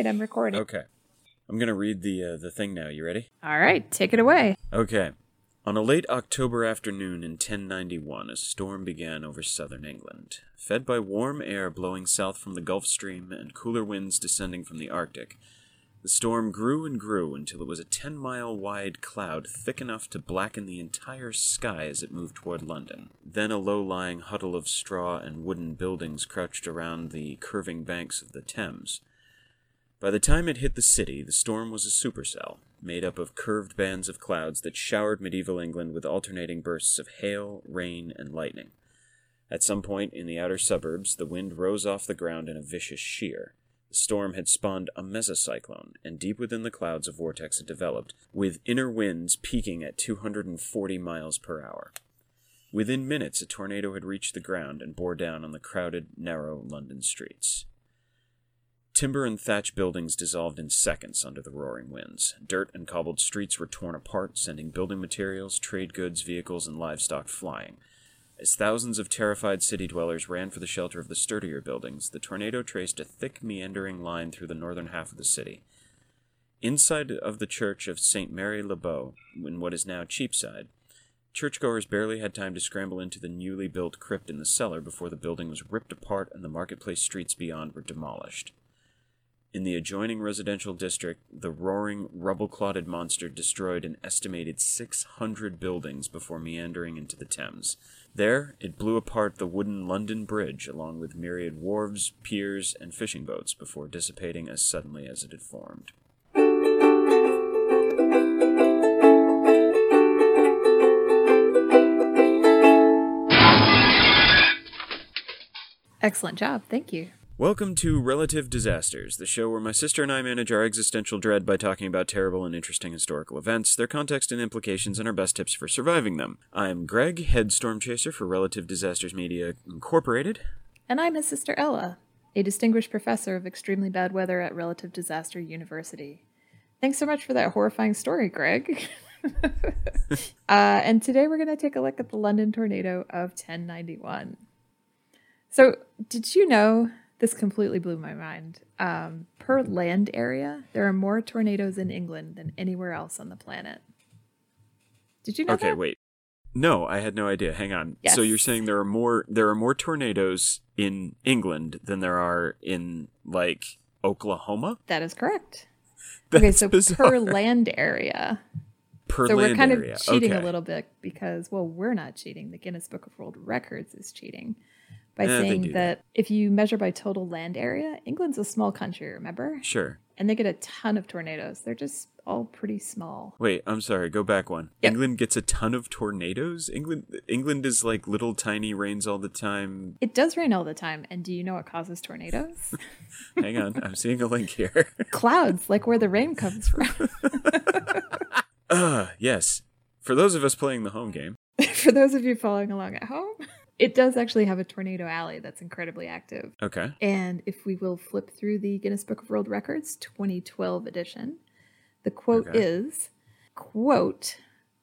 right, I'm recording. Okay. I'm going to read the uh, the thing now. You ready? All right, take it away. Okay. On a late October afternoon in 1091, a storm began over southern England. Fed by warm air blowing south from the Gulf Stream and cooler winds descending from the Arctic, the storm grew and grew until it was a 10 mile wide cloud thick enough to blacken the entire sky as it moved toward London. Then a low lying huddle of straw and wooden buildings crouched around the curving banks of the Thames. By the time it hit the city, the storm was a supercell, made up of curved bands of clouds that showered medieval England with alternating bursts of hail, rain, and lightning. At some point in the outer suburbs, the wind rose off the ground in a vicious shear. The storm had spawned a mesocyclone, and deep within the clouds a vortex had developed, with inner winds peaking at 240 miles per hour. Within minutes, a tornado had reached the ground and bore down on the crowded, narrow London streets. Timber and thatch buildings dissolved in seconds under the roaring winds. Dirt and cobbled streets were torn apart, sending building materials, trade goods, vehicles, and livestock flying. As thousands of terrified city dwellers ran for the shelter of the sturdier buildings, the tornado traced a thick, meandering line through the northern half of the city. Inside of the church of St. Mary le Bow, in what is now Cheapside, churchgoers barely had time to scramble into the newly built crypt in the cellar before the building was ripped apart and the marketplace streets beyond were demolished. In the adjoining residential district, the roaring, rubble clotted monster destroyed an estimated 600 buildings before meandering into the Thames. There, it blew apart the wooden London Bridge along with myriad wharves, piers, and fishing boats before dissipating as suddenly as it had formed. Excellent job. Thank you. Welcome to Relative Disasters, the show where my sister and I manage our existential dread by talking about terrible and interesting historical events, their context and implications, and our best tips for surviving them. I'm Greg, head storm chaser for Relative Disasters Media Incorporated. And I'm his sister Ella, a distinguished professor of extremely bad weather at Relative Disaster University. Thanks so much for that horrifying story, Greg. uh, and today we're going to take a look at the London tornado of 1091. So, did you know this completely blew my mind. Um, per land area, there are more tornadoes in England than anywhere else on the planet. Did you know Okay, that? wait. No, I had no idea. Hang on. Yes. So you're saying there are more there are more tornadoes in England than there are in like Oklahoma? That is correct. That's okay, so bizarre. per land area. Per so we're kind area. of cheating okay. a little bit because, well, we're not cheating. The Guinness Book of World Records is cheating by Eh, saying that. that. if you measure by total land area, England's a small country, remember? Sure. And they get a ton of tornadoes. They're just all pretty small. Wait, I'm sorry. Go back one. Yep. England gets a ton of tornadoes. England, England is like little tiny rains all the time. It does rain all the time. And do you know what causes tornadoes? Hang on, I'm seeing a link here. Clouds, like where the rain comes from. Uh, yes. For those of us playing the home game, For those of you following along at home, it does actually have a tornado alley that's incredibly active. okay. And if we will flip through the Guinness Book of World Records 2012 edition, the quote Okay. is, quote,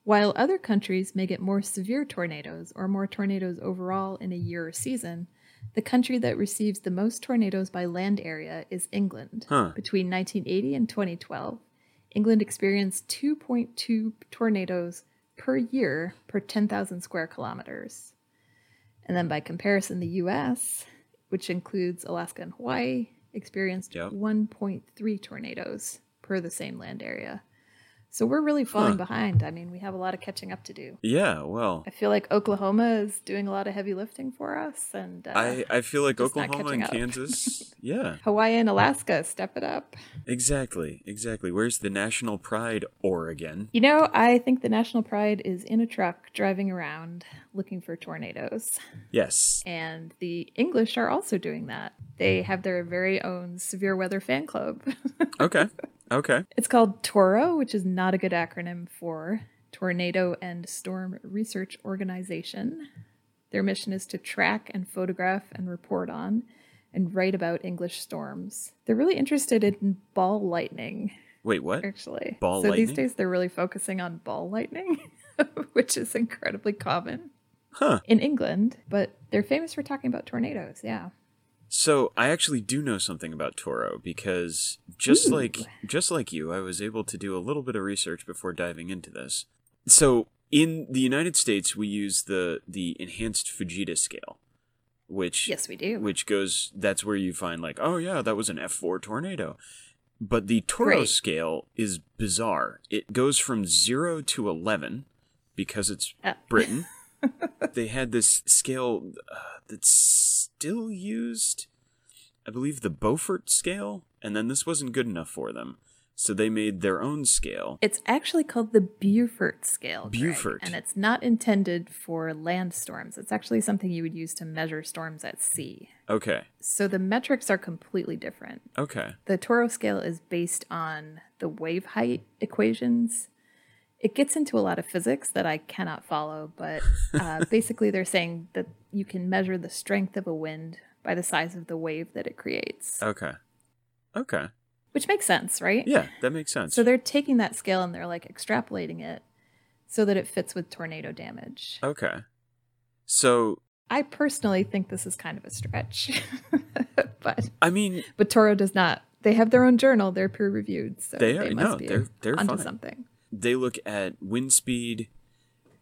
while other countries may get more severe tornadoes or more tornadoes overall in a year or season, the country that receives the most tornadoes by land area is England. Huh. Between 1980 and 2012, England experienced 2.2 tornadoes per year per 10,000 square kilometers. And then by comparison, the US, which includes Alaska and Hawaii, experienced Yep. 1.3 tornadoes per the same land area. So we're really falling Huh. behind. I mean, we have a lot of catching up to do. Yeah, well, I feel like Oklahoma is doing a lot of heavy lifting for us, and uh, I, I feel like Oklahoma and up. Kansas. Yeah, Hawaii and Alaska, step it up. exactly. Exactly. Where's the national pride, Oregon? You know, I think the national pride is in a truck driving around looking for tornadoes. Yes. And the English are also doing that. They have their very own severe weather fan club. Okay. Okay. it's called TORO, which is not a good acronym for Tornado and Storm Research Organization. Their mission is to track and photograph and report on and write about English storms. They're really interested in ball lightning, Wait, what? actually. Ball so lightning? these days they're really focusing on ball lightning, which is incredibly common Huh. in England, but they're famous for talking about tornadoes. Yeah. So I actually do know something about Toro because just Ooh. like just like you, I was able to do a little bit of research before diving into this. So in the United States, we use the the enhanced Fujita scale, which Yes, we do. which goes that's where you find like oh yeah that was an f4 tornado but the toro Great. scale is bizarre it goes from 0 to 11 because it's Ah. britain they had this scale uh, that's still used i believe the beaufort scale and then this wasn't good enough for them so they made their own scale It's actually called the Beaufort scale. Greg, Beaufort. and it's not intended for land storms. It's actually something you would use to measure storms at sea. okay So the metrics are completely different. okay The Toro scale is based on the wave height equations. It gets into a lot of physics that I cannot follow, but uh, basically, they're saying that you can measure the strength of a wind by the size of the wave that it creates, okay okay which makes sense, right? yeah that makes sense So they're taking that scale and they're like extrapolating it so that it fits with tornado damage. okay so I personally think this is kind of a stretch, but i mean but Toro does not. They have their own journal. They're peer reviewed, so They they, must no, be they're- they're onto fine. something. They look at wind speed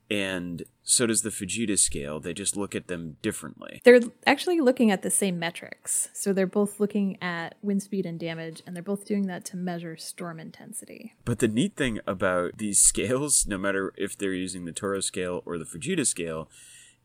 and so does the Fujita scale. They just look at them differently. They're actually looking at the same metrics. So they're both looking at wind speed and damage, and they're both doing that to measure storm intensity. But the neat thing about these scales, no matter if they're using the Toro scale or the Fujita scale,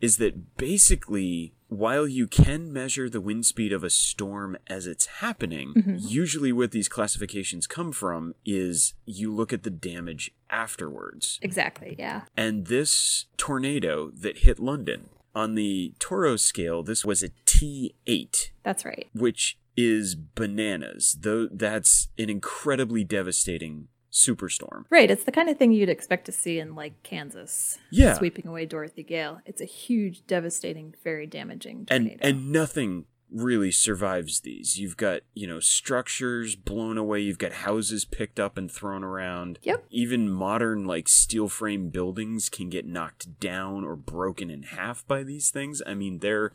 is that basically, while you can measure the wind speed of a storm as it's happening, mm-hmm. usually what these classifications come from is you look at the damage afterwards. Exactly, yeah. And this tornado that hit London, on the Toro scale, this was a T8, That's right. which is bananas. Though that's an incredibly devastating superstorm. Right, it's the kind of thing you'd expect to see in like Kansas. Yeah. Sweeping away Dorothy Gale. It's a huge, devastating, very damaging And tornado. and and nothing really survives these. You've got, you know, structures blown away, you've got houses picked up and thrown around. Yep. Even modern like steel frame buildings can get knocked down or broken in half by these things. I mean, they're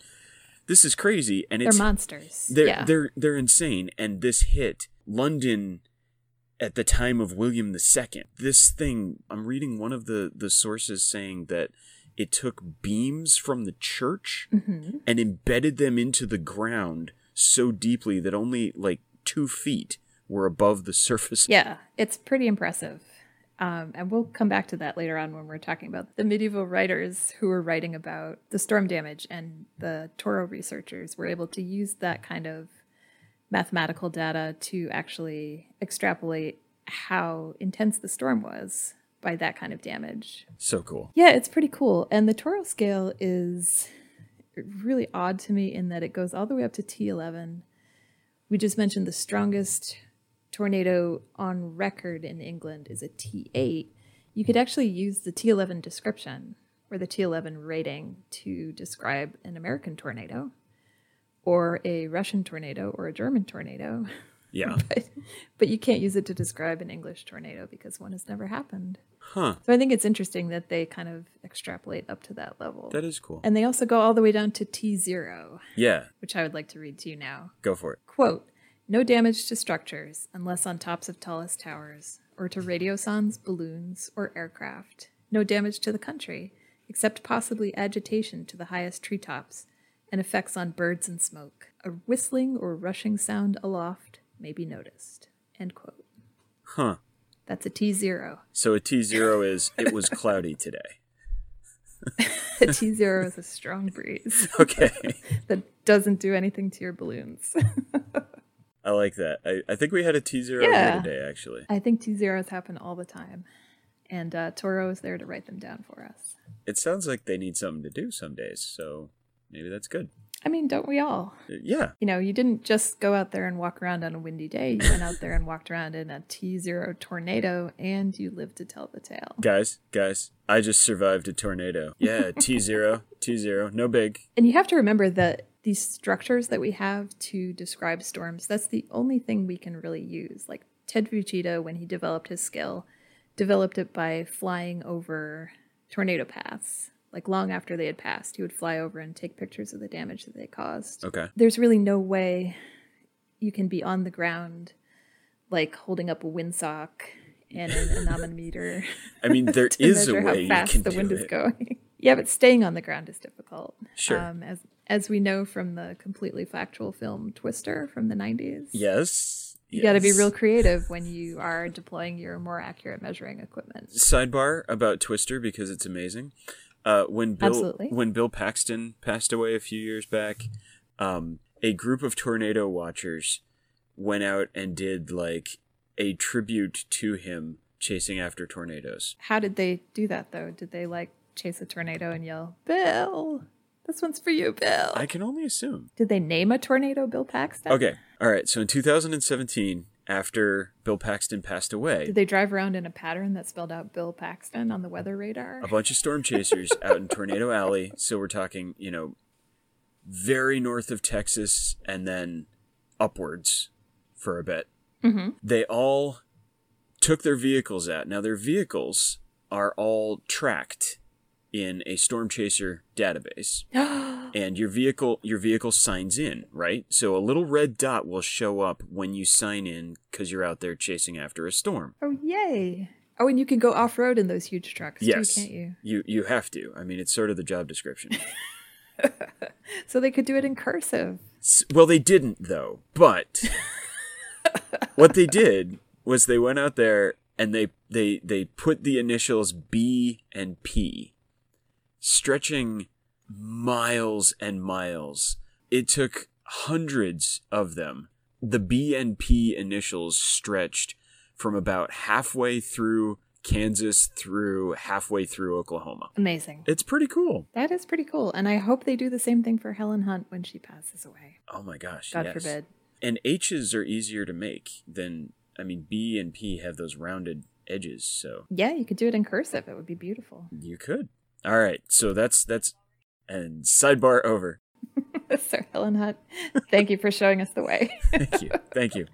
this is crazy and They're monsters. They're yeah. they're they're insane, and this hit London at the time of William II. This thing, I'm reading one of the the sources saying that it took beams from the church Mhm. and embedded them into the ground so deeply that only like two feet were above the surface. Yeah, it's pretty impressive. Um, and we'll come back to that later on when we're talking about the medieval writers who were writing about the storm damage, and the Toro researchers were able to use that kind of mathematical data to actually extrapolate how intense the storm was by that kind of damage. So cool. Yeah, it's pretty cool. And the Toro scale is really odd to me in that it goes all the way up to T11. We just mentioned the strongest tornado on record in England is a T8. You could actually use the T11 description or the T11 rating to describe an American tornado or a Russian tornado or a German tornado. Yeah. but, but you can't use it to describe an English tornado because one has never happened. Huh. So I think it's interesting that they kind of extrapolate up to that level. That is cool. and they also go all the way down to T0, Yeah. which I would like to read to you now. Go for it. Quote No damage to structures unless on tops of tallest towers, or to radiosondes, balloons, or aircraft. No damage to the country, except possibly agitation to the highest treetops and effects on birds and smoke. A whistling or rushing sound aloft may be noticed. End quote. Huh. That's a T0. So a T zero is it was cloudy today. A T0 is a strong breeze. Okay. that doesn't do anything to your balloons. I like that. I, I think we had a T zero Yeah. here today, actually. I think T zeros happen all the time. And uh, Toro is there to write them down for us. It sounds like they need something to do some days, so maybe that's good. I mean, don't we all? Uh, Yeah. You know, you didn't just go out there and walk around on a windy day. You went out there and walked around in a T zero tornado and you lived to tell the tale. Guys, guys, I just survived a tornado. Yeah, T zero, T zero, no big. And you have to remember that these structures that we have to describe storms, that's the only thing we can really use. Like Ted Fujita, when he developed his skill, developed it by flying over tornado paths. Like long after they had passed. He would fly over and take pictures of the damage that they caused. Okay. There's really no way you can be on the ground, like holding up a windsock and an anemometer. I mean, there is a way how fast you can the do wind it. is going. yeah, but staying on the ground is difficult. Sure. Um, as as we know from the completely factual film Twister from the 90s. yes. You got to be real creative when you are deploying your more accurate measuring equipment. sidebar about Twister because it's amazing. Uh, when Bill Absolutely. when Bill Paxton passed away a few years back, um, a group of tornado watchers went out and did like a tribute to him chasing after tornadoes. How did they do that though? Did they like chase a tornado and yell, "Bill, this one's for you, Bill"? I can only assume. Did they name a tornado Bill Paxton? Okay, all right. So in 2017, after Bill Paxton passed away, Did they drive around in a pattern that spelled out Bill Paxton on the weather radar? a bunch of storm chasers out in Tornado Alley. So we're talking, you know, very north of Texas and then upwards for a bit. Mm-hmm. They all took their vehicles out. Now, their vehicles are all tracked in a storm chaser database and your vehicle your vehicle signs in right so a little red dot will show up when you sign in because you're out there chasing after a storm oh, yay! Oh, and you can go off road in those huge trucks yes too, can't you? you you have to i mean it's sort of the job description So they could do it in cursive. Well, they didn't though. But what they did was they went out there and they they they put the initials B and P, stretching miles and miles. It took hundreds of them. The B and P initials stretched from about halfway through Kansas through halfway through Oklahoma. Amazing. It's pretty cool. That is pretty cool. And I hope they do the same thing for Helen Hunt when she passes away. Oh my gosh! God yes. forbid. And H's are easier to make than I mean B and P have those rounded edges, so Yeah, you could do it in cursive. It would be beautiful. you could. All right, so that's that's and sidebar over. Sir Helen Hunt, thank you for showing us the way. Thank you. Thank you.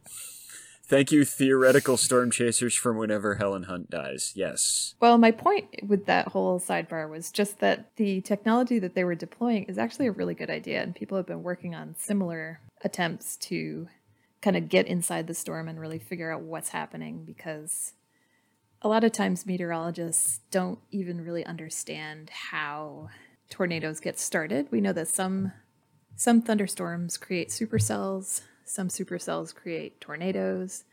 Thank you, theoretical storm chasers from whenever Helen Hunt dies. Yes. Well, my point with that whole sidebar was just that the technology that they were deploying is actually a really good idea, and people have been working on similar attempts to kind of get inside the storm and really figure out what's happening because a lot of times meteorologists don't even really understand how tornadoes get started. We know that some some thunderstorms create supercells, some supercells create tornadoes.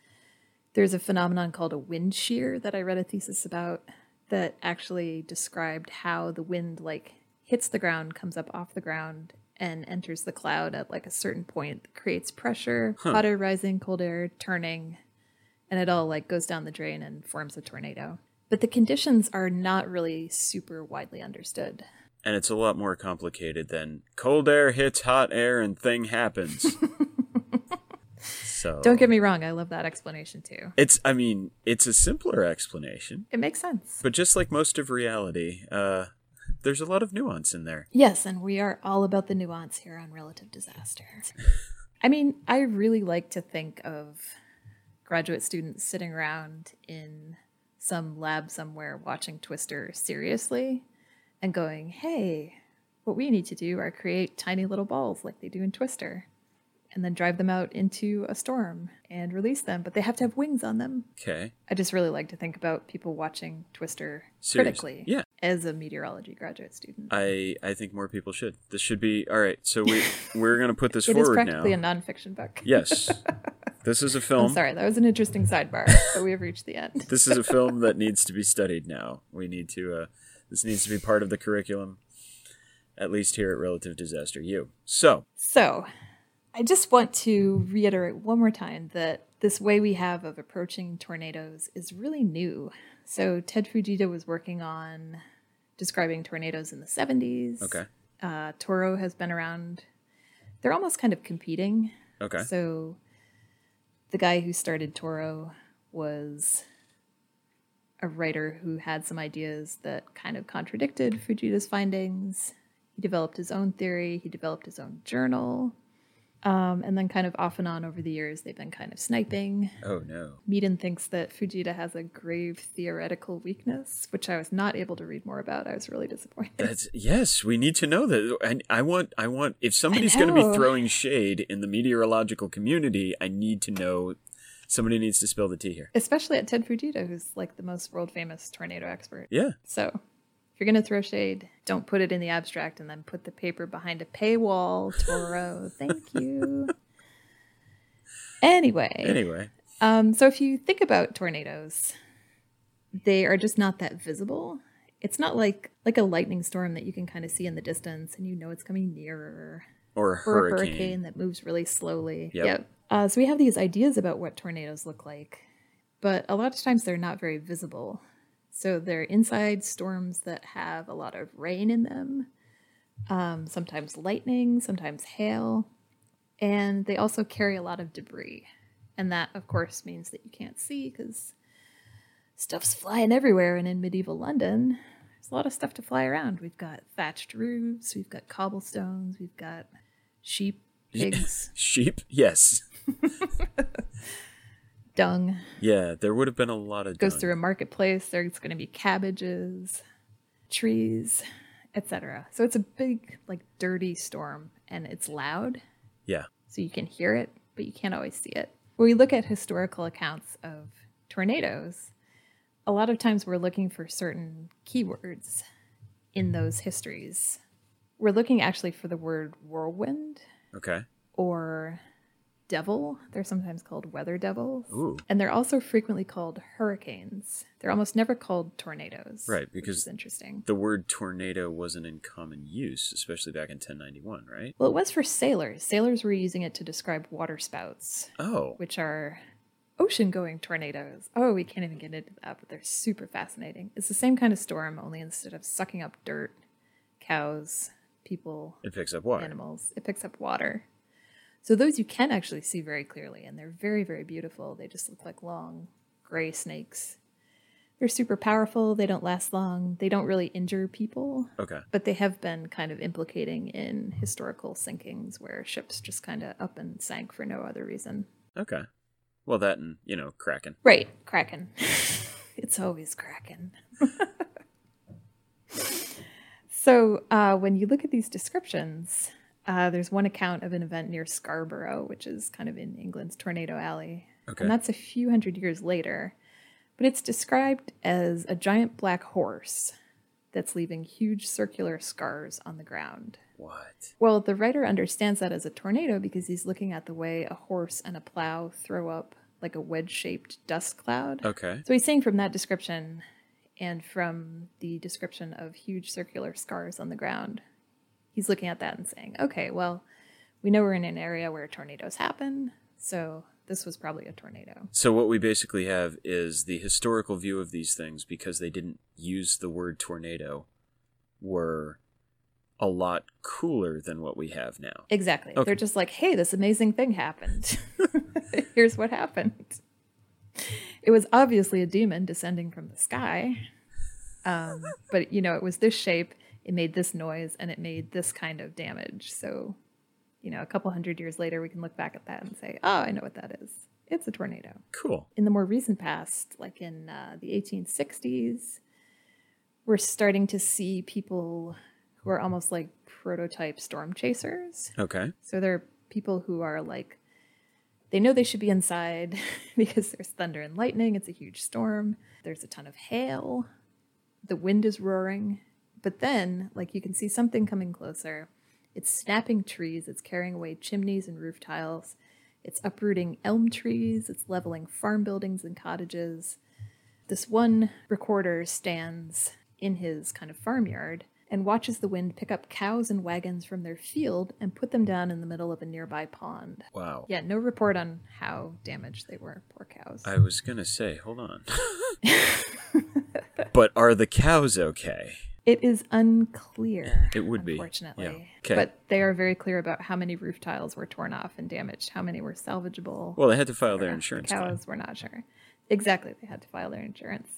There's a phenomenon called a wind shear that I read a thesis about that actually described how the wind like hits the ground, comes up off the ground, and enters the cloud at like a certain point, creates pressure, hot air rising, cold air turning, and it all like goes down the drain and forms a tornado. But the conditions are not really super widely understood. And it's a lot more complicated than cold air hits hot air and thing happens. so Don't get me wrong, I love that explanation too. It's I mean, it's a simpler explanation. It makes sense. But just like most of reality, uh, there's a lot of nuance in there. Yes, and we are all about the nuance here on relative disaster. I mean, I really like to think of graduate students sitting around in some lab somewhere watching Twister seriously and going, hey, what we need to do are create tiny little balls like they do in Twister and then drive them out into a storm and release them, but they have to have wings on them. Okay. I just really like to think about people watching Twister Seriously. critically Yeah. As a meteorology graduate student. I I think more people should. This should be all right. So we we're gonna put this It is forward practically now. a nonfiction book. yes, this is a I'm film. sorry, that was an interesting sidebar, but we have reached the end. This is a film that needs to be studied now. We need to. Uh, this needs to be part of the curriculum, at least here at Relative Disaster U. So So, I just want to reiterate one more time that this way we have of approaching tornadoes is really new. So, Ted Fujita was working on describing tornadoes in the 70s. okay, Uh, Toro has been around. They're almost kind of competing. okay, So, the guy who started Toro was a writer who had some ideas that kind of contradicted Fujita's findings. He developed his own theory, he developed his own journal. Um, and then, kind of off and on over the years, they've been kind of sniping. Oh no. Meaden thinks that Fujita has a grave theoretical weakness, which I was not able to read more about. I was really disappointed. That's yes, we need to know that. And I want I want if somebody's going to be throwing shade in the meteorological community, I need to know somebody needs to spill the tea here. Especially at Ted Fujita, who's like the most world famous tornado expert. Yeah. So if you're going to throw shade, don't put it in the abstract and then put the paper behind a paywall, Toro. Thank you. Anyway, Anyway, um, so if you think about tornadoes, they are just not that visible. It's not like like a lightning storm that you can kind of see in the distance and you know it's coming nearer, or a or a hurricane. hurricane that moves really slowly. Yep. Uh, so we have these ideas about what tornadoes look like, but a lot of times they're not very visible. So they're inside storms that have a lot of rain in them, um, sometimes lightning, sometimes hail, and they also carry a lot of debris. And that, of course, means that you can't see because stuff's flying everywhere. And in medieval London, there's a lot of stuff to fly around. We've got thatched roofs, we've got cobblestones, we've got sheep, pigs, Sheep? Yes. dung. Yeah, there would have been a lot of Goes dung. through a marketplace. There's going to be cabbages, trees, etc. So it's a big, like, dirty storm, and it's loud. Yeah. so you can hear it, but you can't always see it. When we look at historical accounts of tornadoes, a lot of times we're looking for certain keywords in those histories. We're looking actually for the word whirlwind Okay. or devil. They're sometimes called weather devils. Ooh. And they're also frequently called hurricanes. They're almost never called tornadoes. Right, because- interesting. The word tornado wasn't in common use, especially back in 1091, right? Well, it was for sailors. Sailors were using it to describe water spouts. Oh. which are ocean going tornadoes. Oh, we can't even get into that, but they're super fascinating. It's the same kind of storm, only instead of sucking up dirt, cows, people, It picks up water. animals, it picks up water. So those you can actually see very clearly, and they're very, very beautiful. They just look like long gray snakes. They're super powerful. They don't last long. They don't really injure people, Okay. but they have been kind of implicating in historical sinkings where ships just kind of up and sank for no other reason. Okay. Well, that and, you know, Kraken. Right, Kraken. it's always Kraken. so uh, when you look at these descriptions, uh, there's one account of an event near Scarborough, which is kind of in England's Tornado Alley. Okay. And that's a few hundred years later. But it's described as a giant black horse that's leaving huge circular scars on the ground. What? Well, the writer understands that as a tornado because he's looking at the way a horse and a plow throw up like a wedge shaped dust cloud. Okay. So he's saying from that description and from the description of huge circular scars on the ground, he's looking at that and saying, okay, well, we know we're in an area where tornadoes happen, so this was probably a tornado. So what we basically have is the historical view of these things because they didn't use the word tornado were a lot cooler than what we have now. Exactly. Okay. They're just like, hey, this amazing thing happened. Here's what happened. It was obviously a demon descending from the sky. Um, but, you know, it was this shape, it made this noise, and it made this kind of damage. So, you know, a couple hundred years later, we can look back at that and say, oh, I know what that is. It's a tornado. Cool. In the more recent past, like in uh, the 1860s, we're starting to see people who are almost like prototype storm chasers. Okay. So there are people who are like, they know they should be inside because there's thunder and lightning. It's a huge storm. There's a ton of hail. The wind is roaring. But then, like, you can see something coming closer. It's snapping trees. It's carrying away chimneys and roof tiles. It's uprooting elm trees. It's leveling farm buildings and cottages. This one recorder stands in his kind of farmyard and watches the wind pick up cows and wagons from their field and put them down in the middle of a nearby pond. Wow. Yeah, no report on how damaged they were. Poor cows. I was going to say, hold on. but are the cows okay? It is unclear. It would be, unfortunately. yeah. 'Kay. But they are very clear about how many roof tiles were torn off and damaged, how many were salvageable. Well, they had to file their The insurance cows claim. were not sure. Exactly, they had to file their insurance.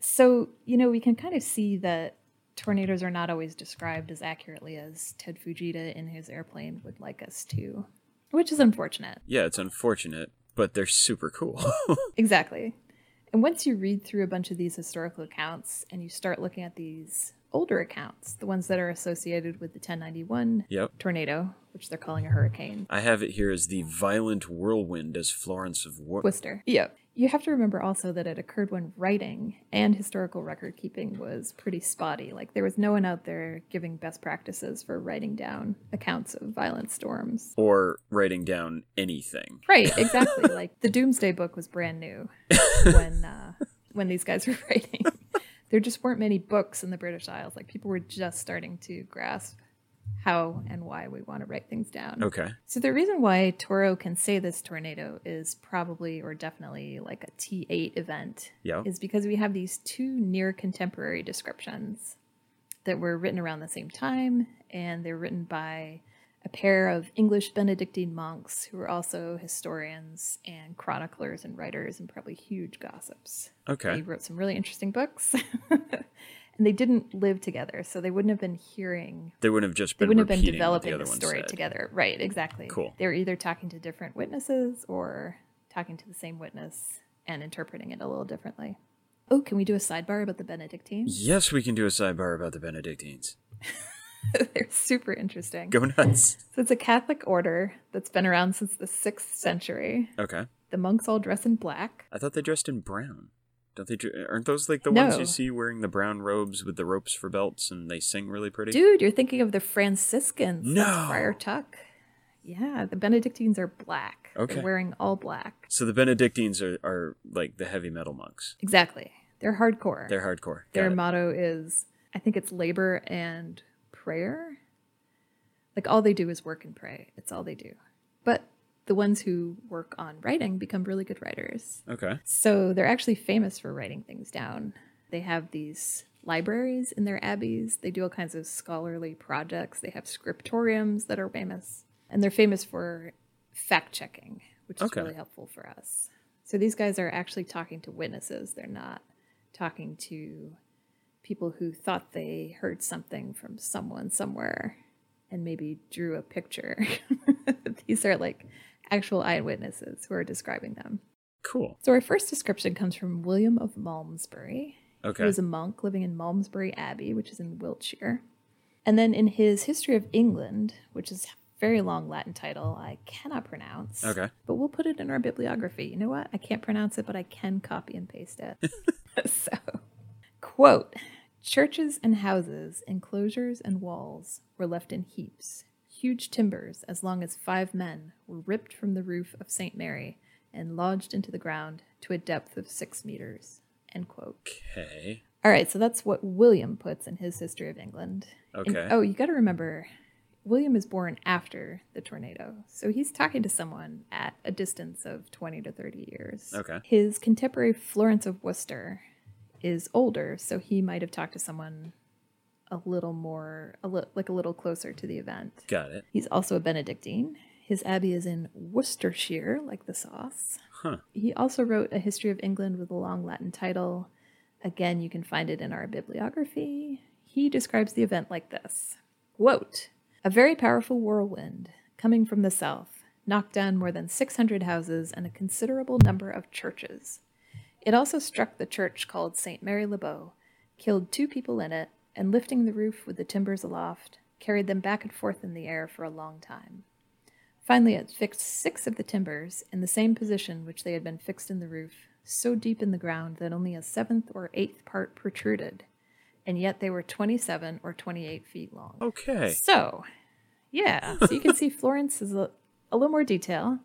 So you know, we can kind of see that tornadoes are not always described as accurately as Ted Fujita in his airplane would like us to. which is unfortunate. Yeah, it's unfortunate, but they're super cool. Exactly. And once you read through a bunch of these historical accounts and you start looking at these older accounts, the ones that are associated with the 1091 yep. tornado, which they're calling a hurricane, I have it here as the violent whirlwind as Florence of War. Worcester. Yep. You have to remember also that it occurred when writing and historical record keeping was pretty spotty. Like there was no one out there giving best practices for writing down accounts of violent storms. or writing down anything. Right, exactly. like the Domesday Book was brand new when uh, when these guys were writing. there just weren't many books in the British Isles. Like people were just starting to grasp how and why we want to write things down. Okay. So the reason why Toro can say this tornado is probably or definitely like a T8 event Yeah. is because we have these two near contemporary descriptions that were written around the same time and they're written by a pair of English Benedictine monks who were also historians and chroniclers and writers and probably huge gossips. Okay. They wrote some really interesting books. and they didn't live together, so they wouldn't have been hearing They wouldn't have just been. they wouldn't have been developing the the, story said. together. Right, exactly. Cool. They were either talking to different witnesses or talking to the same witness and interpreting it a little differently. Oh, can we do a sidebar about the Benedictines? Yes, we can do a sidebar about the Benedictines. They're super interesting. Go nuts. So it's a Catholic order that's been around since the 6th century. Okay. The monks all dress in black. I thought they dressed in brown. Don't they? Aren't those like the ones you see wearing the brown robes with the ropes for belts and they sing really pretty? Dude, you're thinking of the Franciscans. That's No. Friar Tuck. Yeah, the Benedictines are black. Okay. They're wearing all black. So the Benedictines are, are like the heavy metal monks. Exactly. They're hardcore. They're hardcore. Got Their it. motto is, I think it's labor and prayer. Like all they do is work and pray. It's all they do. But the ones who work on writing become really good writers. okay. So they're actually famous for writing things down. They have these libraries in their abbeys. They do all kinds of scholarly projects. They have scriptoriums that are famous. And they're famous for fact checking, which is Okay. really helpful for us. So these guys are actually talking to witnesses. They're not talking to people who thought they heard something from someone somewhere and maybe drew a picture. these are like actual eyewitnesses who are describing them. Cool. So our first description comes from William of Malmesbury. Okay. He was a monk living in Malmesbury Abbey, which is in Wiltshire. And then in his History of England, which is a very long Latin title I cannot pronounce. Okay. But we'll put it in our bibliography. You know what? I can't pronounce it, but I can copy and paste it. so, quote Churches and houses, enclosures and walls were left in heaps. Huge timbers, as long as five men, were ripped from the roof of St. Mary and lodged into the ground to a depth of six meters. End quote. Okay. All right, so that's what William puts in his History of England. And- Okay. oh, you got to remember, William is born after the tornado, so he's talking to someone at a distance of 20 to 30 years. Okay. His contemporary Florence of Worcester is older, so he might have talked to someone a little more, a li- like a little closer to the event. Got it. He's also a Benedictine. His abbey is in Worcestershire, like the sauce. Huh. He also wrote a history of England with a long Latin title. Again, you can find it in our bibliography. He describes the event like this Quote, A very powerful whirlwind coming from the south knocked down more than 600 houses and a considerable number of churches. It also struck the church called St. Mary Le Bow, killed two people in it, and lifting the roof with the timbers aloft, carried them back and forth in the air for a long time. Finally, it fixed six of the timbers in the same position which they had been fixed in the roof, so deep in the ground that only a seventh or eighth part protruded, and yet they were 27 or 28 feet long. Okay. So, yeah, so you can see Florence is a, a little more detail,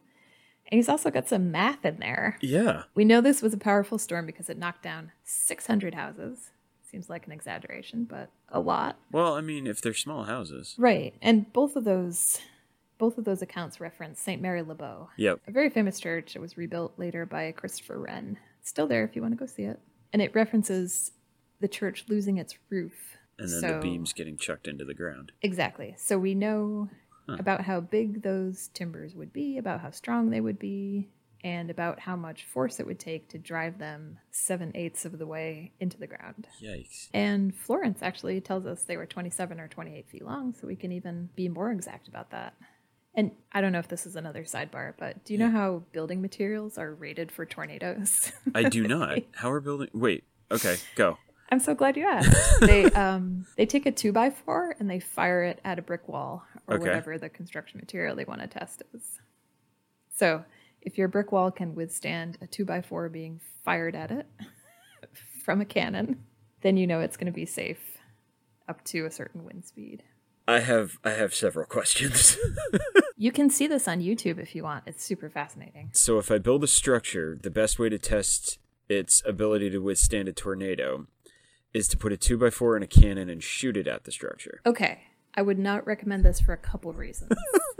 and he's also got some math in there. Yeah. We know this was a powerful storm because it knocked down 600 houses. Seems like an exaggeration, but a lot. Well, I mean, if they're small houses. Right, and both of those, both of those accounts reference Saint Mary Le Bow, Yep. a very famous church. It was rebuilt later by Christopher Wren. It's still there if you want to go see it, and it references the church losing its roof. And then So- the beams getting chucked into the ground. Exactly. So we know Huh. about how big those timbers would be, about how strong they would be, and about how much force it would take to drive them seven eighths of the way into the ground. Yikes. And Florence actually tells us they were 27 or 28 feet long, so we can even be more exact about that. And I don't know if this is another sidebar, but do you know how building materials are rated for tornadoes? I do not. How are building? Wait. Okay, go. I'm so glad you asked. they um they take a two by four and they fire it at a brick wall or Okay. whatever the construction material they want to test is. So if your brick wall can withstand a two by four being fired at it from a cannon, then you know it's going to be safe up to a certain wind speed. I have I have several questions. You can see this on YouTube if you want. It's super fascinating. so if I build a structure, the best way to test its ability to withstand a tornado is to put a two by four in a cannon and shoot it at the structure. Okay, I would not recommend this for a couple reasons.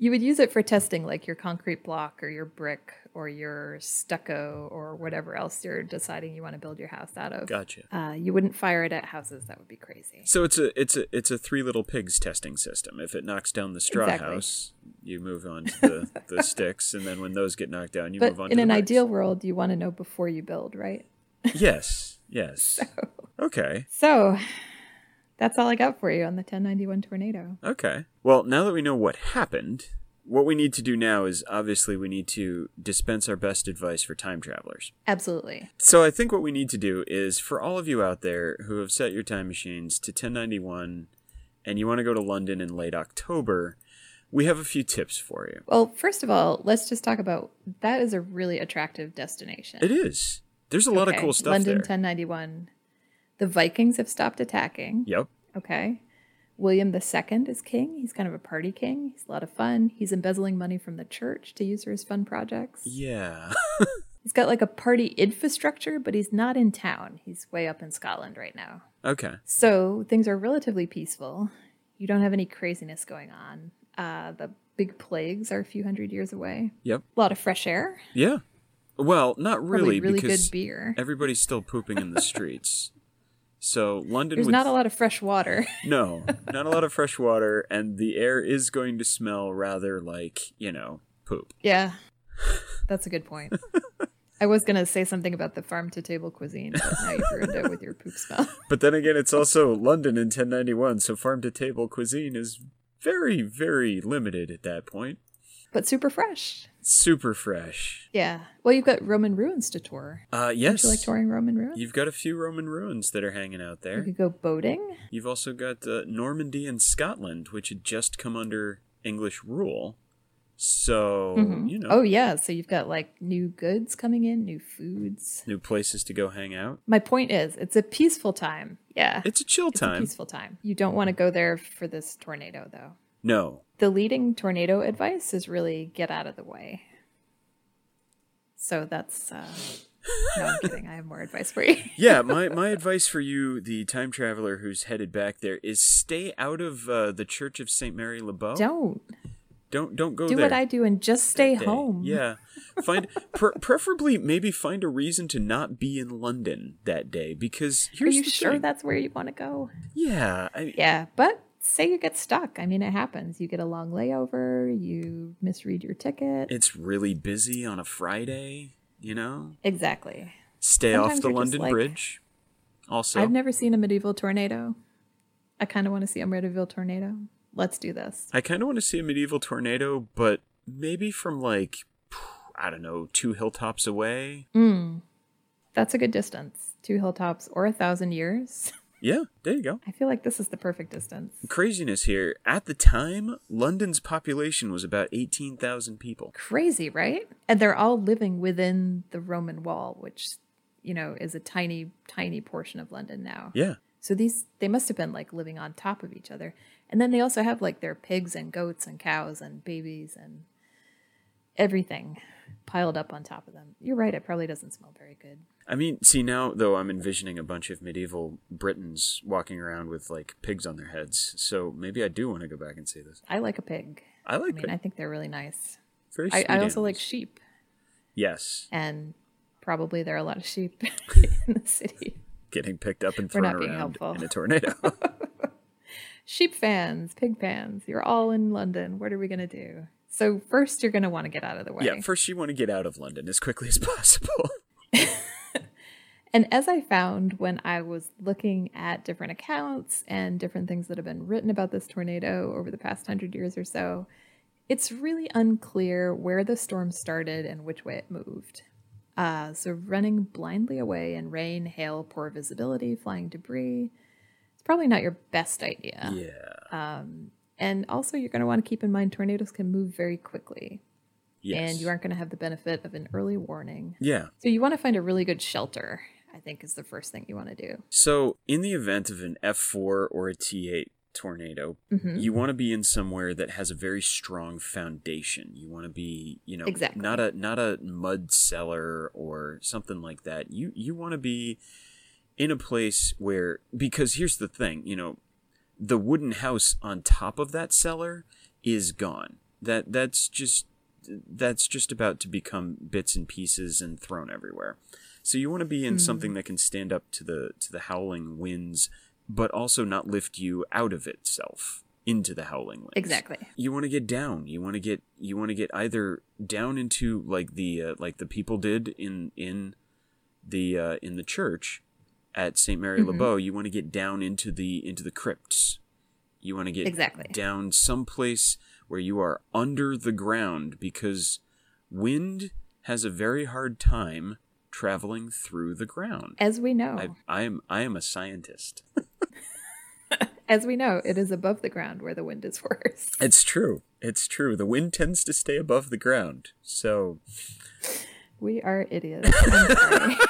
you would use it for testing like your concrete block or your brick or your stucco or whatever else you're deciding you want to build your house out of. Gotcha. Uh, you wouldn't fire it at houses. That would be crazy. So it's a it's a it's a three little pigs testing system. If it knocks down the straw Exactly. house, you move on to the, the sticks, and then when those get knocked down, you But move on. in to an the bricks. But in an ideal world, you want to know before you build, right? yes, yes. Okay, So that's all I got for you on the 1091 tornado. okay. Well, now that we know what happened, what we need to do now is obviously we need to dispense our best advice for time travelers. Absolutely. So I think what we need to do is for all of you out there who have set your time machines to 1091 and you want to go to London in late October, we have a few tips for you. Well, first of all, let's just talk about that is a really attractive destination. It is. There's a lot of cool stuff London there. 1091. The Vikings have stopped attacking. Yep. Okay. William II is king. He's kind of a party king. He's a lot of fun. He's embezzling money from the church to use for his fun projects. Yeah. He's got like a party infrastructure, but he's not in town. He's way up in Scotland right now. okay. So things are relatively peaceful. You don't have any craziness going on. Uh, the big plagues are a few hundred years away. Yep. A lot of fresh air. Yeah. Well, not Probably really, really because good beer. everybody's still pooping in the streets. So London There's not a lot of fresh water. no, not a lot of fresh water, and the air is going to smell rather like you know poop. Yeah, that's a good point. I was gonna say something about the farm to table cuisine, but now you've ruined it with your poop smell. But then again, it's also London in 1091, so farm to table cuisine is very, very limited at that point. But super fresh. Super fresh. Yeah. Well, you've got Roman ruins to tour. Uh, Don't yes. you like touring Roman ruins? You've got a few Roman ruins that are hanging out there. You could go boating. You've also got uh, Normandy and Scotland, which had just come under English rule. So, Mhm. you know, Oh yeah. So you've got like new goods coming in, new foods. new places to go hang out. My point is, it's a peaceful time. Yeah. It's a chill It's a time. peaceful time. You don't want to go there for this tornado, though. No. The leading tornado advice is really get out of the way. So that's. Uh, no, I'm kidding. I have more advice for you. Yeah, my, my advice for you, the time traveler who's headed back there, is stay out of uh, the Church of St. Mary Le Bow. Don't don't don't go do what I do and just stay home. Yeah, find pre- preferably maybe find a reason to not be in London that day because Are you sure thing. that's where you want to go? Yeah, I, Yeah, but say you get stuck. I mean, it happens. You get a long layover. You misread your ticket. it's really busy on a Friday. You know, exactly. stay Sometimes off the London like- Bridge. Also, I've never seen a medieval tornado. I kind of want to see a medieval tornado. Let's do this. I kind of want to see a medieval tornado, but maybe from like I don't know, two hilltops away. Mm, that's a good distance. Two hilltops or a thousand years. Yeah, there you go. I feel like this is the perfect distance. Craziness here. At the time, London's population was about 18,000 people. Crazy, right? And they're all living within the Roman wall, which, you know, is a tiny, tiny portion of London now. Yeah. So these, they must have been like living on top of each other. And then they also have like their pigs and goats and cows and babies and everything piled up on top of them. You're right, it probably doesn't smell very good. I mean, see now though I'm envisioning a bunch of medieval Britons walking around with like pigs on their heads. So maybe I do want to go back and see this. I like a pig. I like. I mean, pig. I think they're really nice. Very I, sweet I also like sheep, Yes, and probably there are a lot of sheep in the city. getting picked up and thrown around in a tornado. Sheep fans, pig fans, you're all in London. What are we going to do? So, first, you're going to want to get out of the way. yeah, first you want to get out of London as quickly as possible. And as I found when I was looking at different accounts and different things that have been written about this tornado over the past hundred years or so, It's really unclear where the storm started and which way it moved. Uh, so, running blindly away in rain, hail, poor visibility, flying debris, it's probably not your best idea. Yeah. Um, and also, you're going to want to keep in mind tornadoes can move very quickly, Yes. and you aren't going to have the benefit of an early warning. Yeah. So, you want to find a really good shelter, I think, is the first thing you want to do. So, in the event of an F4 or a T8 tornado, hmm you want to be in somewhere that has a very strong foundation. You want to be, you know, Exactly. not a not a mud cellar or something like that. You you want to be in a place where because here's the thing, you know, the wooden house on top of that cellar is gone. That that's just that's just about to become bits and pieces and thrown everywhere. So you want to be in something that can stand up to the to the howling winds, but also not lift you out of itself into the howling winds. Exactly. You want to get down. You want to get you want to get either down into like the uh, like the people did in in the uh, in the church at St. Mary Mhm. Le Bow. You want to get down into the into the crypts. You want to get Exactly. down someplace where you are under the ground because wind has a very hard time traveling through the ground. As we know, I, I am I am a scientist. as we know, it is above the ground where the wind is worse. It's true. It's true. The wind tends to stay above the ground. So We are idiots.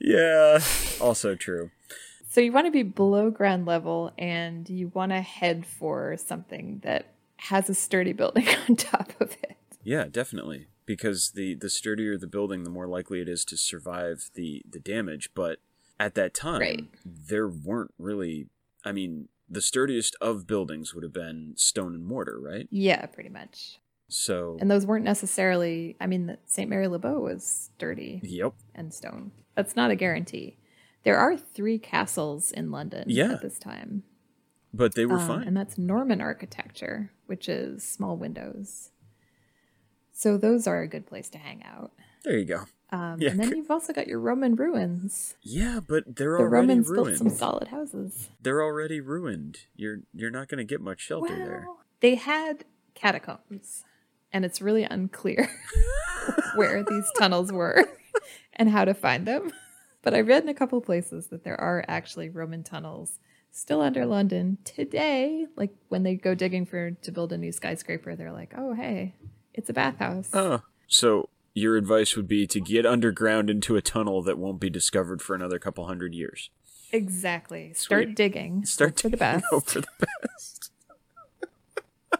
Yeah, also true. so you want to be below ground level and you want to head for something that has a sturdy building on top of it. Yeah, definitely. Because the the sturdier the building, the more likely it is to survive the the damage. But at that time, Right. there weren't really. I mean, the sturdiest of buildings would have been stone and mortar, right? Yeah, pretty much. So, And those weren't necessarily, I mean, the St. Mary Le Bow was sturdy yep. and stone. That's not a guarantee. There are three castles in London Yeah. at this time. But they were Um, fine. And that's Norman architecture, which is small windows. So those are a good place to hang out. there you go. Um, Yeah, and then you've also got your Roman ruins. Yeah, but they're The already Romans ruined. built some solid houses. They're already ruined. You're you're not going to get much shelter there. They had catacombs, and it's really unclear where these tunnels were and how to find them. But I read in a couple places that there are actually Roman tunnels still under London today. Like when they go digging for to build a new skyscraper, they're like, "Oh, hey, it's a bathhouse." Oh. So your advice would be to get underground into a tunnel that won't be discovered for another couple hundred years. Exactly. Start Sweet. digging. Start for the best. for the best.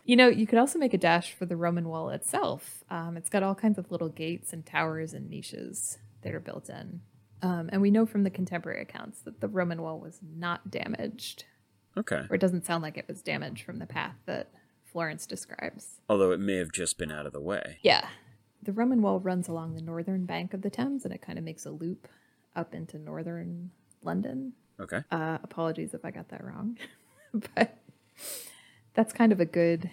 You know, you could also make a dash for the Roman wall itself. Um, it's got all kinds of little gates and towers and niches that are built in. Um, and we know from the contemporary accounts that the Roman wall was not damaged, Okay. or it doesn't sound like it was damaged from the path that Florence describes. Although it may have just been out of the way. Yeah. The Roman wall runs along the northern bank of the Thames and it kind of makes a loop up into northern London. Okay. Uh, apologies if I got that wrong, but that's kind of a good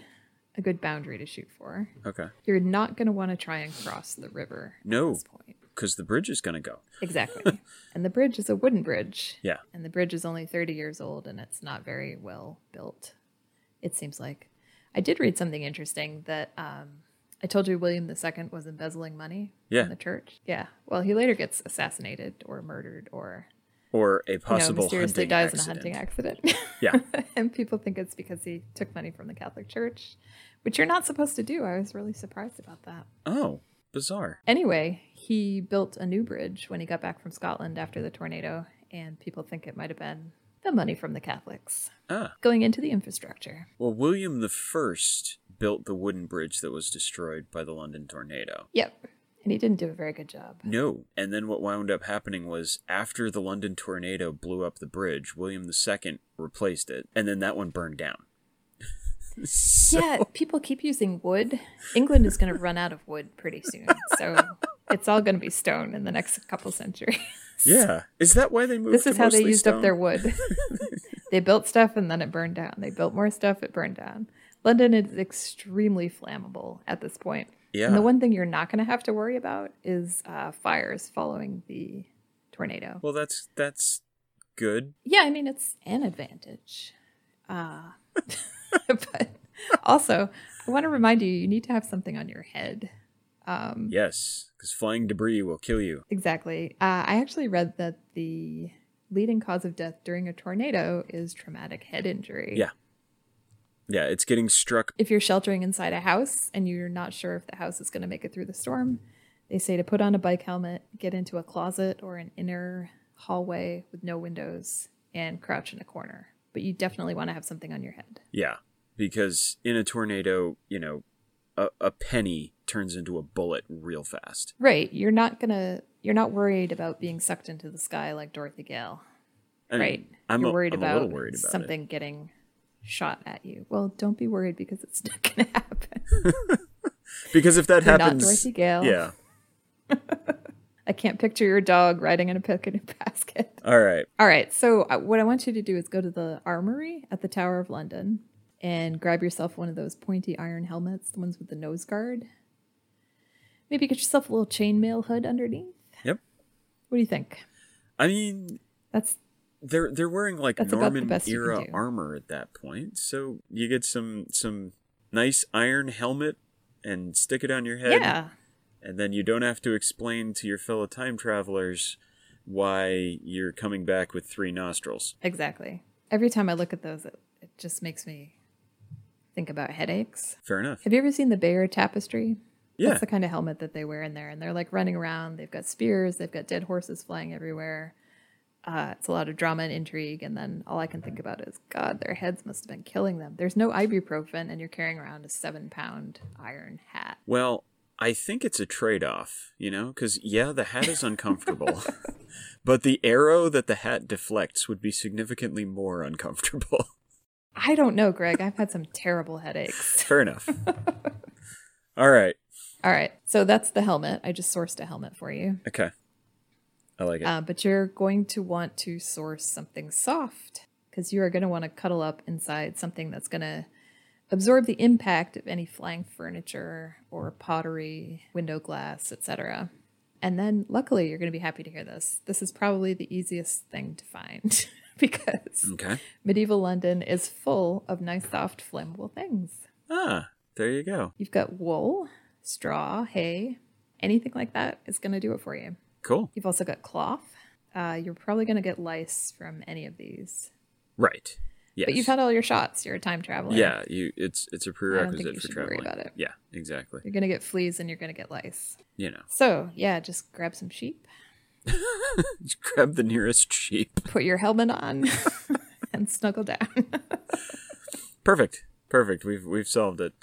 a good boundary to shoot for. Okay. You're not going to want to try and cross the river No. at this point. Because the bridge is going to go. Exactly. and the bridge is a wooden bridge. Yeah. And the bridge is only 30 years old and it's not very well built. It seems like. I did read something interesting that um, I told you William II was embezzling money Yeah. from the church. Yeah. Well, he later gets assassinated or murdered or Or a you know, possible mysteriously dies accident. in a hunting accident. Yeah. and people think it's because he took money from the Catholic Church, which you're not supposed to do. I was really surprised about that. Oh, bizarre. Anyway, he built a new bridge when he got back from Scotland after the tornado, and people think it might have been the money from the Catholics Ah. going into the infrastructure. Well, William the First built the wooden bridge that was destroyed by the London tornado. Yep. And he didn't do a very good job. No. And then what wound up happening was after the London tornado blew up the bridge, William II replaced it, and then that one burned down. So- Yeah, people keep using wood. England is going to run out of wood pretty soon. So it's all going to be stone in the next couple centuries. Yeah. Is that why they moved This is how they used up their wood. they built stuff and then it burned down. They built more stuff, it burned down. London is extremely flammable at this point. Yeah. And the one thing you're not going to have to worry about is uh, fires following the tornado. Well, that's that's good. yeah, I mean, it's an advantage. Uh, but also, I want to remind you you need to have something on your head. Um, Yes, because flying debris will kill you. Exactly. Uh, I actually read that the leading cause of death during a tornado is traumatic head injury. Yeah. Yeah, it's getting struck. If you're sheltering inside a house and you're not sure if the house is going to make it through the storm, they say to put on a bike helmet, get into a closet or an inner hallway with no windows, and crouch in a corner. But you definitely want to have something on your head. Yeah, because in a tornado, you know, a, a penny turns into a bullet real fast. Right. You're not gonna. You're not worried about being sucked into the sky like Dorothy Gale. I mean, right. I'm, you're a, worried I'm about a little worried about something getting shot at you. Well, don't be worried because it's not gonna happen. Because if that You're not happens, Dorothy Gale. yeah. I can't picture your dog riding in a picnic basket. All right. All right. So, uh, what I want you to do is go to the armory at the Tower of London and grab yourself one of those pointy iron helmets, the ones with the nose guard. Maybe get yourself a little chainmail hood underneath. Yep. What do you think? I mean, That's they're they're wearing like Norman era armor at that point, so you get some some nice iron helmet and stick it on your head. yeah. and then you don't have to explain to your fellow time travelers why you're coming back with three nostrils. Exactly. Every time I look at those, it, it just makes me think about headaches. Fair enough. Have you ever seen the Bayeux Tapestry? Yeah. That's the kind of helmet that they wear in there. And they're like running around. They've got spears, they've got dead horses flying everywhere. Uh, it's a lot of drama and intrigue. And then all I can think about is, God, their heads must have been killing them. There's no ibuprofen, and you're carrying around a seven pound iron hat. Well, I think it's a trade off, you know, because yeah, the hat is uncomfortable, but the arrow that the hat deflects would be significantly more uncomfortable. I don't know, Greg. I've had some terrible headaches. Fair enough. All right. All right. So that's the helmet. I just sourced a helmet for you. Okay. I like it. Uh, but you're going to want to source something soft because you are going to want to cuddle up inside something that's going to absorb the impact of any flying furniture or pottery, window glass, etc. And then, luckily, you're going to be happy to hear this. This is probably the easiest thing to find because okay. medieval London is full of nice, soft, flammable things. Ah, there you go. You've got wool, straw, hay, anything like that is going to do it for you. Cool. You've also got cloth. Uh, you're probably going to get lice from any of these. Right. Yes. But you've had all your shots. You're a time traveler. Yeah, you. It's it's a prerequisite you for should worry traveling. about it. Yeah, exactly. You're going to get fleas and you're going to get lice. You know, So, yeah, just grab some sheep, just grab the nearest sheep. put your helmet on, and snuggle down. Perfect. Perfect. We've we've solved it.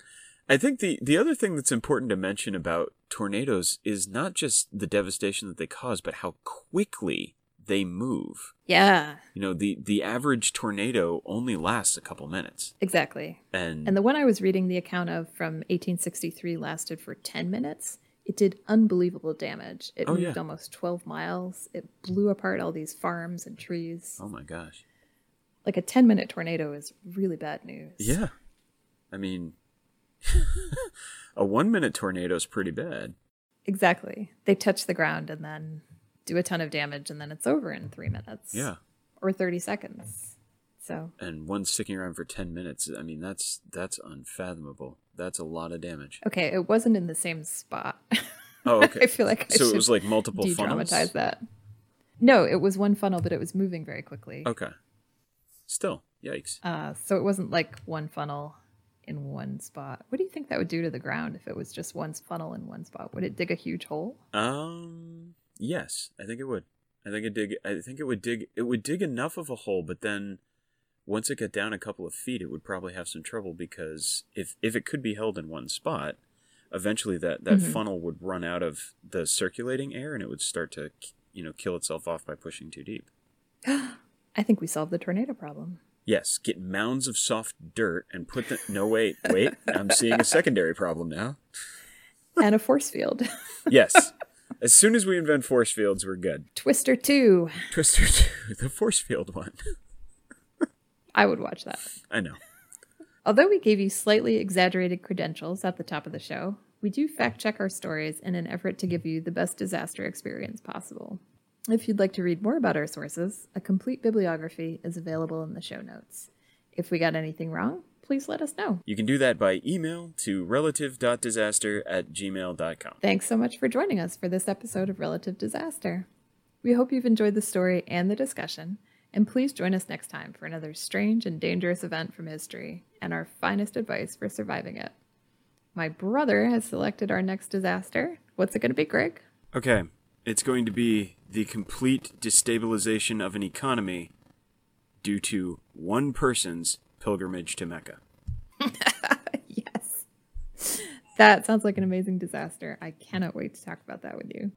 I think the the other thing that's important to mention about tornadoes is not just the devastation that they cause, but how quickly they move. yeah, You know, the the average tornado only lasts a couple minutes, exactly. and, And the one I was reading the account of from 1863 lasted for 10 minutes. It did unbelievable damage. It Oh, moved yeah. almost 12 miles. It blew apart all these farms and trees. oh my gosh, Like a 10 minute tornado is really bad news. yeah. I mean, a one minute tornado is pretty bad. Exactly. They touch the ground and then do a ton of damage, and then it's over in three minutes. Yeah, Or 30 seconds. So, and one sticking around for ten minutes. I mean, that's that's unfathomable. That's a lot of damage. okay, it wasn't in the same spot. Oh, okay. I feel like I so it was like multiple funnels. dramatize that. No, it was one funnel, but it was moving very quickly. Okay. Still, yikes. Uh, so it wasn't like one funnel in one spot. What do you think that would do to the ground if it was just one funnel in one spot? Would it dig a huge hole? Um. Yes, I think it would. I think it dig. I think it would dig. It would dig enough of a hole, but then once it got down a couple of feet, it would probably have some trouble because if if it could be held in one spot, eventually that that Mhm. funnel would run out of the circulating air and it would start to you know kill itself off by pushing too deep. I think we solved the tornado problem. Yes, get mounds of soft dirt and put the. No, wait, wait. I'm seeing a secondary problem now. and a force field. Yes. As soon as we invent force fields, we're good. Twister 2. Twister 2, the force field one. I would watch that. I know. Although we gave you slightly exaggerated credentials at the top of the show, we do fact check our stories in an effort to give you the best disaster experience possible. If you'd like to read more about our sources, a complete bibliography is available in the show notes. If we got anything wrong, please let us know. You can do that by email to relative.disaster at gmail.com. Thanks so much for joining us for this episode of Relative Disaster. We hope you've enjoyed the story and the discussion, and please join us next time for another strange and dangerous event from history and our finest advice for surviving it. My brother has selected our next disaster. What's it going to be, Greg? Okay, it's going to be the complete destabilization of an economy due to one person's pilgrimage to Mecca. yes. That sounds like an amazing disaster. I cannot wait to talk about that with you.